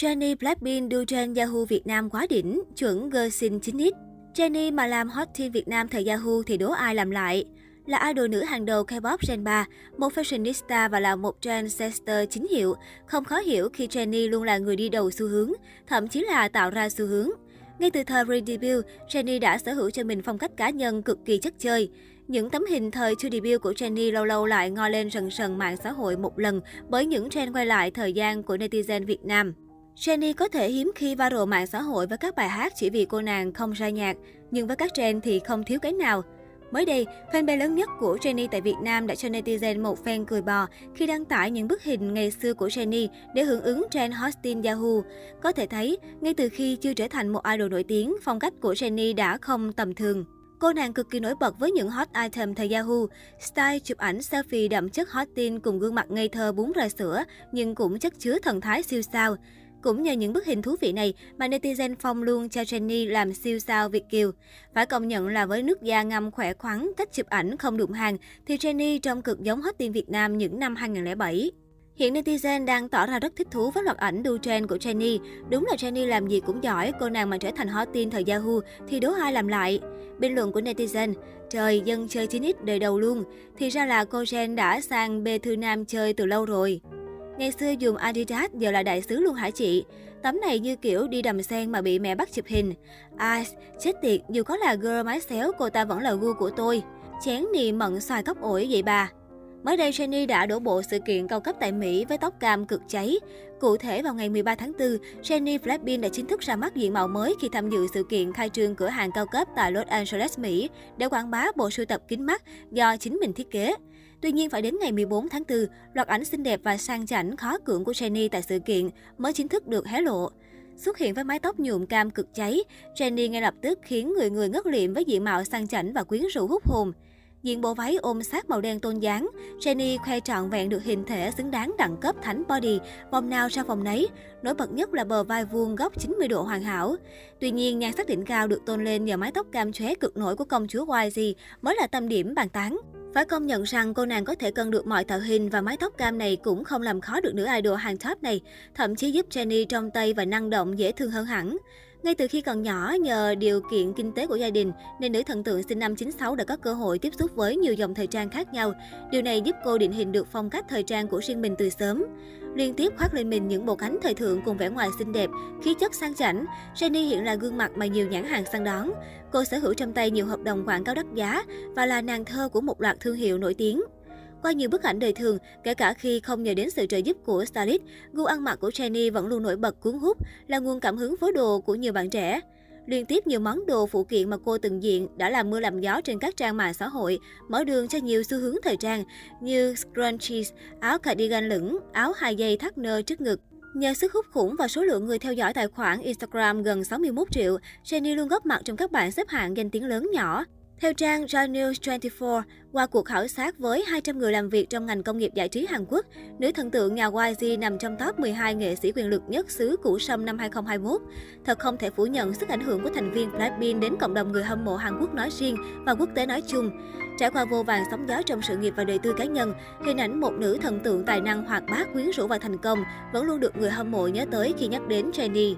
Jennie Blackpink đưa trên Yahoo Việt Nam quá đỉnh, chuẩn girl xin 9X. Jennie mà làm hot teen Việt Nam thời Yahoo thì đố ai làm lại. Là idol nữ hàng đầu K-pop Gen 3, một fashionista và là một trendsetter chính hiệu, không khó hiểu khi Jennie luôn là người đi đầu xu hướng, thậm chí là tạo ra xu hướng. Ngay từ thời re-debut, Jennie đã sở hữu cho mình phong cách cá nhân cực kỳ chất chơi. Những tấm hình thời chưa debut của Jennie lâu lâu lại ngoi lên rần rần mạng xã hội một lần bởi những trend quay lại thời gian của netizen Việt Nam. Jennie có thể hiếm khi viral mạng xã hội với các bài hát chỉ vì cô nàng không ra nhạc, nhưng với các trend thì không thiếu cái nào. Mới đây, fanpage lớn nhất của Jennie tại Việt Nam đã cho netizen một fan cười bò khi đăng tải những bức hình ngày xưa của Jennie để hưởng ứng trend hosting Yahoo. Có thể thấy, ngay từ khi chưa trở thành một idol nổi tiếng, phong cách của Jennie đã không tầm thường. Cô nàng cực kỳ nổi bật với những hot item thời Yahoo. Style chụp ảnh selfie đậm chất hot teen cùng gương mặt ngây thơ bún rời sữa, nhưng cũng chất chứa thần thái siêu sao. Cũng nhờ những bức hình thú vị này mà netizen phong luôn cho Jenny làm siêu sao Việt Kiều. Phải công nhận là với nước da ngâm khỏe khoắn, cách chụp ảnh không đụng hàng, thì Jenny trông cực giống hot teen Việt Nam những năm 2007. Hiện netizen đang tỏ ra rất thích thú với loạt ảnh đu trend của Jenny. Đúng là Jenny làm gì cũng giỏi, cô nàng mà trở thành hot teen thời Yahoo thì đố ai làm lại. Bình luận của netizen, trời dân chơi 9X đời đầu luôn, thì ra là cô Jen đã sang bê thư nam chơi từ lâu rồi. Ngày xưa dùng Adidas giờ là đại sứ luôn hả chị? Tấm này như kiểu đi đầm sen mà bị mẹ bắt chụp hình. Ai, chết tiệt, dù có là girl mái xéo, cô ta vẫn là gu của tôi. Chén nì mận xoài cốc ổi vậy bà. Mới đây, Jenny đã đổ bộ sự kiện cao cấp tại Mỹ với tóc cam cực cháy. Cụ thể, vào ngày 13 tháng 4, Jenny Blackpink đã chính thức ra mắt diện mạo mới khi tham dự sự kiện khai trương cửa hàng cao cấp tại Los Angeles, Mỹ để quảng bá bộ sưu tập kính mắt do chính mình thiết kế. Tuy nhiên, phải đến ngày 14 tháng 4, loạt ảnh xinh đẹp và sang chảnh khó cưỡng của Jennie tại sự kiện mới chính thức được hé lộ. Xuất hiện với mái tóc nhuộm cam cực cháy, Jennie ngay lập tức khiến người người ngất liệm với diện mạo sang chảnh và quyến rũ hút hồn. Diện bộ váy ôm sát màu đen tôn dáng, Jenny khoe trọn vẹn được hình thể xứng đáng đẳng cấp thánh body, vòng nào ra vòng nấy. Nổi bật nhất là bờ vai vuông góc 90 độ hoàn hảo. Tuy nhiên, nhan sắc đỉnh cao được tôn lên nhờ mái tóc cam chóe cực nổi của công chúa YG mới là tâm điểm bàn tán. Phải công nhận rằng cô nàng có thể cân được mọi tạo hình và mái tóc cam này cũng không làm khó được nữ idol hàng top này, thậm chí giúp Jenny trong tay và năng động dễ thương hơn hẳn. Ngay từ khi còn nhỏ, nhờ điều kiện kinh tế của gia đình, nên nữ thần tượng sinh năm 96 đã có cơ hội tiếp xúc với nhiều dòng thời trang khác nhau. Điều này giúp cô định hình được phong cách thời trang của riêng mình từ sớm. Liên tiếp khoác lên mình những bộ cánh thời thượng cùng vẻ ngoài xinh đẹp, khí chất sang chảnh, Jenny hiện là gương mặt mà nhiều nhãn hàng săn đón. Cô sở hữu trong tay nhiều hợp đồng quảng cáo đắt giá và là nàng thơ của một loạt thương hiệu nổi tiếng. Qua nhiều bức ảnh đời thường, kể cả khi không nhờ đến sự trợ giúp của stylist, gu ăn mặc của Jennie vẫn luôn nổi bật cuốn hút, là nguồn cảm hứng phối đồ của nhiều bạn trẻ. Liên tiếp nhiều món đồ phụ kiện mà cô từng diện đã làm mưa làm gió trên các trang mạng xã hội, mở đường cho nhiều xu hướng thời trang như scrunchies, áo cardigan lửng, áo hai dây thắt nơ trước ngực. Nhờ sức hút khủng và số lượng người theo dõi tài khoản Instagram gần 61 triệu, Jennie luôn góp mặt trong các bảng xếp hạng danh tiếng lớn nhỏ. Theo trang Joy News 24, qua cuộc khảo sát với 200 người làm việc trong ngành công nghiệp giải trí Hàn Quốc, nữ thần tượng nhà YG nằm trong top 12 nghệ sĩ quyền lực nhất xứ Củ Sâm năm 2021. Thật không thể phủ nhận sức ảnh hưởng của thành viên Blackpink đến cộng đồng người hâm mộ Hàn Quốc nói riêng và quốc tế nói chung. Trải qua vô vàng sóng gió trong sự nghiệp và đời tư cá nhân, hình ảnh một nữ thần tượng tài năng hoạt bát, quyến rũ và thành công vẫn luôn được người hâm mộ nhớ tới khi nhắc đến Jennie.